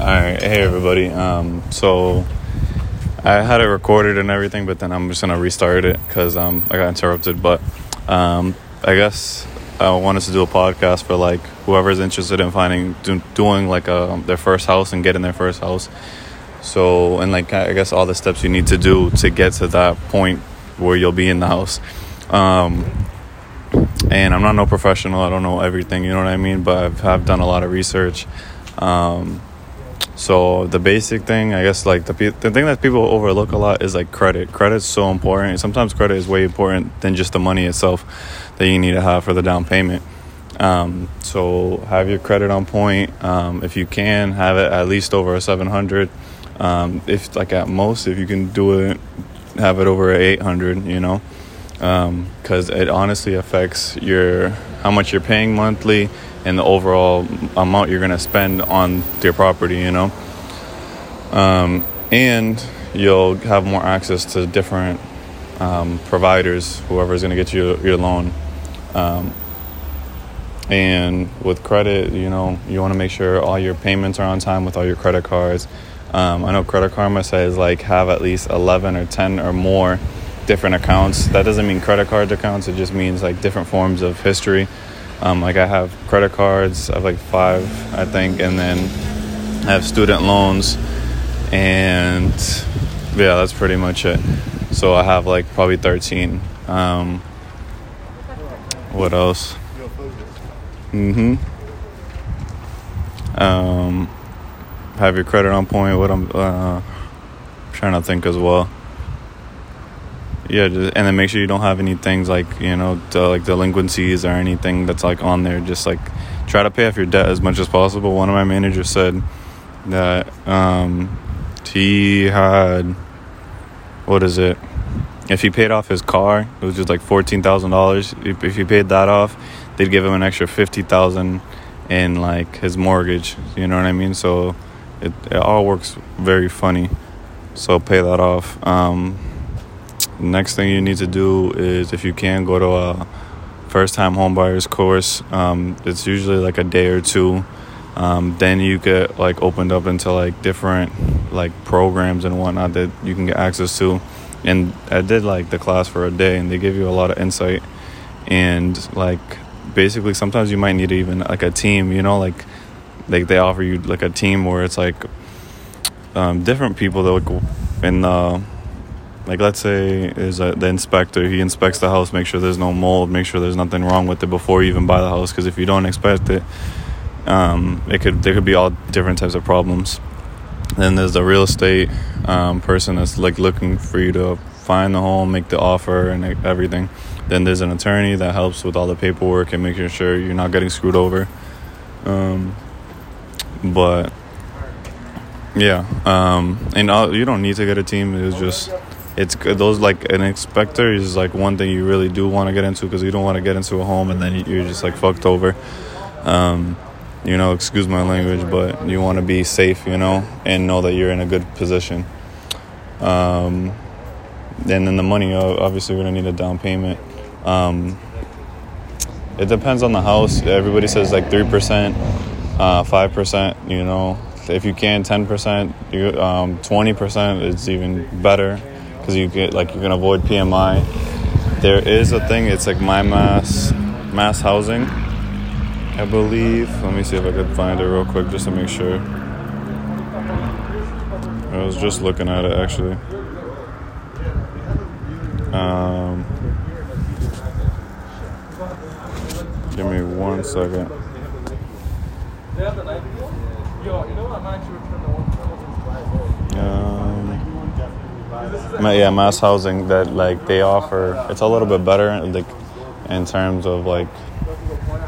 All right, hey everybody. Um, so I had it recorded and everything, but then I'm just gonna restart it because um, I got interrupted. But um, I guess I wanted to do a podcast for like whoever's interested in finding do, doing like a, um, their first house and getting their first house. So and like I guess all the steps you need to do to get to that point where you'll be in the house. Um, and I'm not no professional. I don't know everything. You know what I mean? But I've, I've done a lot of research. Um, so the basic thing, I guess, like the the thing that people overlook a lot is like credit. Credit's so important. Sometimes credit is way important than just the money itself that you need to have for the down payment. Um, so have your credit on point. Um, if you can, have it at least over a 700. Um, if like at most, if you can do it, have it over a 800. You know, because um, it honestly affects your how much you're paying monthly and the overall amount you're going to spend on your property, you know. Um, and you'll have more access to different um, providers, whoever's going to get you your loan. Um, and with credit, you know, you want to make sure all your payments are on time with all your credit cards. Um, I know Credit Karma says like have at least 11 or 10 or more different accounts. That doesn't mean credit card accounts, it just means like different forms of history. Um, like I have credit cards, I have like five, I think, and then I have student loans, and yeah, that's pretty much it. So I have like probably 13. Um, what else? Mm-hmm. Um, have your credit on point. What I'm uh, trying to think as well yeah and then make sure you don't have any things like you know like delinquencies or anything that's like on there. Just like try to pay off your debt as much as possible. One of my managers said that um, he had what is it? If he paid off his car it was just like $14000 if he paid that off they'd give him an extra 50000 in like his mortgage. You know what i mean? So it, it all works very funny. So pay that off. Um, next thing you need to do is if you can go to a first time homebuyers course. Um, it's usually like a day or two. Um, then you get like opened up into like different like programs and whatnot that you can get access to. And i did like the class for a day and they give you a lot of insight. And like basically sometimes you might need even like a team you know like like they offer you like a team where it's like um, different people that like in the like let's say is the inspector he inspects the house make sure there's no mold make sure there's nothing wrong with it before you even buy the house because if you don't expect it um, it could there could be all different types of problems. Then there's the real estate um, person that's like looking for you to find the home make the offer and everything. Then there's an attorney that helps with all the paperwork and making sure you're not getting screwed over. Um, but yeah um, and all, you don't need to get a team it's just it's good. Those like an inspector is like one thing you really do want to get into because you don't want to get into a home and then you're just like fucked over. Um, you know, excuse my language, but you want to be safe, you know, and know that you're in a good position. Um, and then the money, obviously, we're gonna need a down payment. Um, it depends on the house. Everybody says like three percent, uh, five percent. You know, if you can, ten percent, um, twenty percent is even better because you get like you can avoid PMI. There is a thing. It's like my mass MassHousing. I believe. Let me see if I could find it real quick just to make sure. I was just looking at it actually. Um, give me one second. Yeah, MassHousing that like they offer. It's a little bit better, like in terms of like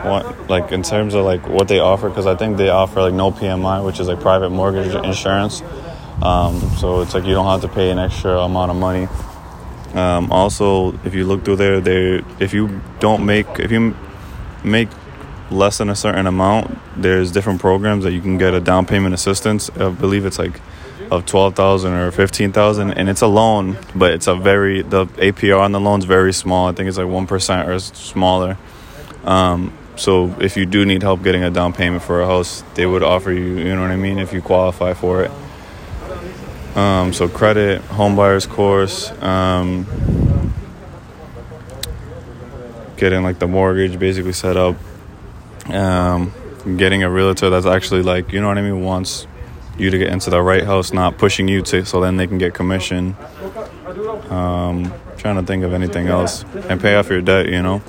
what, like in terms of like what they offer, because I think they offer like no PMI, which is like private mortgage insurance. Um, so it's like you don't have to pay an extra amount of money. Um, also, if you look through there, they if you don't make if you make less than a certain amount, there's different programs that you can get a down payment assistance. I believe it's like of 12,000 or 15,000 and it's a loan but it's a very the APR on the loan is very small I think it's like 1% or smaller um, so if you do need help getting a down payment for a house, they would offer you, you know what I mean, if you qualify for it. Um, so credit, home buyers course, um, getting like the mortgage basically set up, um, getting a realtor that's actually like, you know what I mean, wants you to get into the right house, not pushing you to, so then they can get commission. Um, trying to think of anything else and pay off your debt, you know.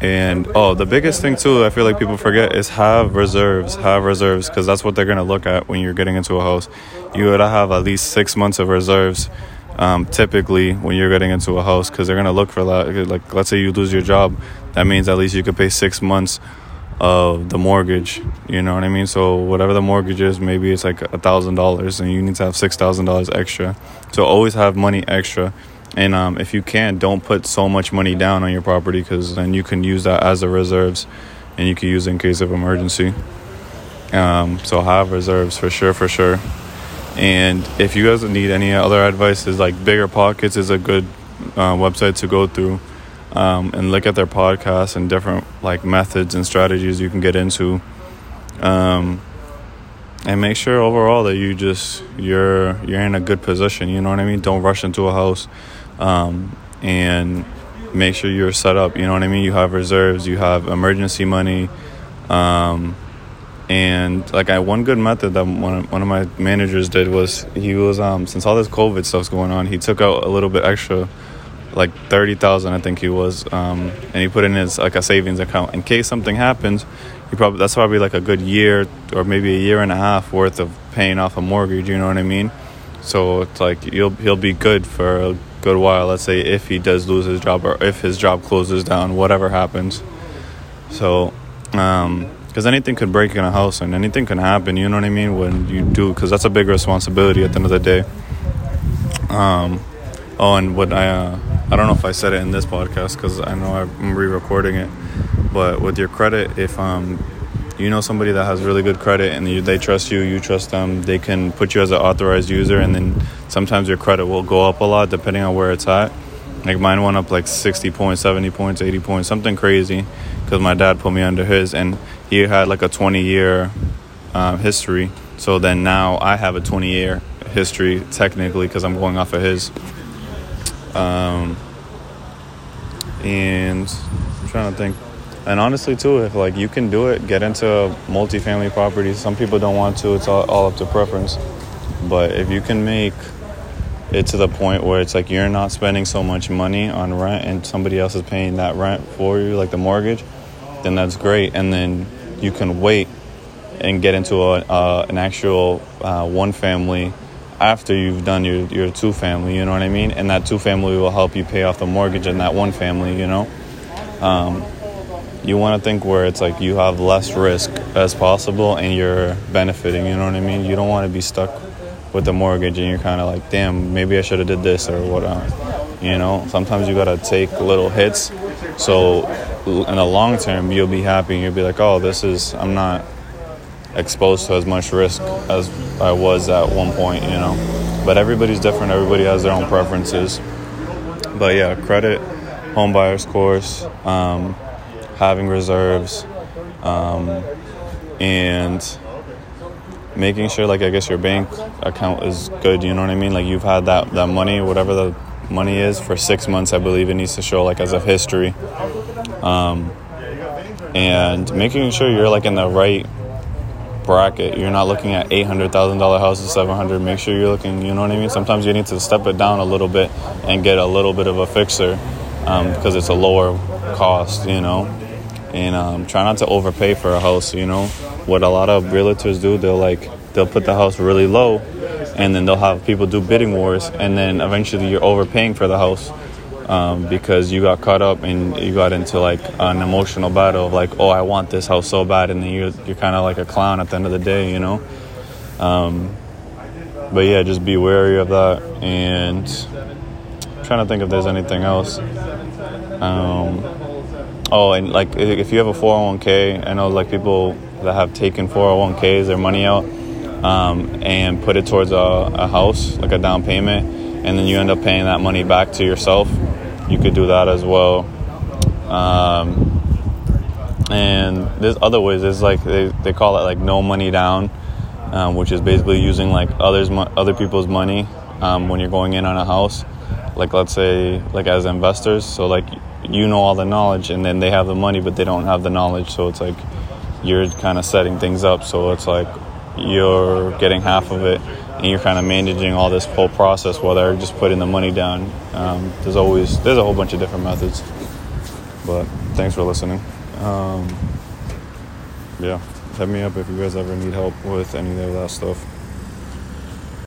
And oh, the biggest thing too, I feel like people forget is have reserves. Have reserves because that's what they're gonna look at when you're getting into a house. You gotta have at least six months of reserves. Um, typically, when you're getting into a house, because they're gonna look for that. Like, let's say you lose your job, that means at least you could pay six months of the mortgage. You know what I mean? So whatever the mortgage is, maybe it's like a thousand dollars, and you need to have six thousand dollars extra. So always have money extra and um, if you can, don't put so much money down on your property because then you can use that as a reserves, and you can use in case of emergency. Um, so have reserves for sure, for sure. And if you guys need any other advice, is like BiggerPockets is a good uh, website to go through um, and look at their podcasts and different like methods and strategies you can get into. Um, and make sure overall that you just you're you're in a good position. You know what I mean. Don't rush into a house um, and make sure you're set up. You know what I mean? You have reserves, you have emergency money. Um, and like I one good method that one of, one of my managers did was he was um since all this COVID stuff's going on, he took out a little bit extra, like thirty thousand I think he was, um, and he put in his like a savings account in case something happens. He probably that's probably like a good year or maybe a year and a half worth of paying off a mortgage. You know what I mean? So it's like he'll he'll be good for a good while. Let's say if he does lose his job or if his job closes down, whatever happens. So, um, because anything could break in a house and anything can happen. You know what I mean? When you do, because that's a big responsibility at the end of the day. Um, oh, and what I uh, I don't know if I said it in this podcast because I know I'm re-recording it, but with your credit, if um you know somebody that has really good credit and they trust you, you trust them, they can put you as an authorized user, and then sometimes your credit will go up a lot depending on where it's at. Like mine went up like 60 points, 70 points, 80 points, something crazy, because my dad put me under his, and he had like a 20 year um, history. So then now I have a 20 year history technically because I'm going off of his. Um, and I'm trying to think. And honestly too if like you can do it get into a multifamily properties. Some people don't want to. It's all, all up to preference. But if you can make it to the point where it's like you're not spending so much money on rent and somebody else is paying that rent for you like the mortgage then that's great. And then you can wait and get into a, uh, an actual uh, one family after you've done your, your two family you know what i mean? And that two family will help you pay off the mortgage in that one family you know? Um, you want to think where it's like you have less risk as possible and you're benefiting you know what i mean? You don't want to be stuck with the mortgage and you're kind of like damn maybe i should have did this or what you know? Sometimes you got to take little hits. So in the long term you'll be happy and you'll be like oh this is i'm not exposed to as much risk as i was at one point you know but everybody's different everybody has their own preferences but yeah credit home buyers course um, having reserves, um, and making sure, like I guess your bank account is good. You know what I mean? Like you've had that that money, whatever the money is, for six months. I believe it needs to show like as a history, um, and making sure you're like in the right bracket. You're not looking at eight hundred thousand dollar houses, seven hundred. Make sure you're looking. You know what I mean? Sometimes you need to step it down a little bit and get a little bit of a fixer um, because it's a lower cost. You know, and um, try not to overpay for a house. You know, what a lot of realtors do, they'll like they'll put the house really low, and then they'll have people do bidding wars, and then eventually you're overpaying for the house. Um, because you got caught up and you got into like an emotional battle of like, oh, I want this house so bad, and then you're you're kind of like a clown at the end of the day, you know. Um, but yeah, just be wary of that, and I'm trying to think if there's anything else. Um, Oh, and like if you have a 401k, I know like people that have taken 401ks, their money out, um, and put it towards a, a, house, like a down payment, and then you end up paying that money back to yourself. You could do that as well. Um, and there's other ways. There's like they, they call it like no money down, um, which is basically using like others other people's money um, when you're going in on a house. Like let's say like as investors, so like you know all the knowledge, and then they have the money, but they don't have the knowledge. So it's like you're kind of setting things up. So it's like you're getting half of it, and you're kind of managing all this whole process while they're just putting the money down. Um, there's always there's a whole bunch of different methods. But thanks for listening. Um, yeah, hit me up if you guys ever need help with any of that stuff.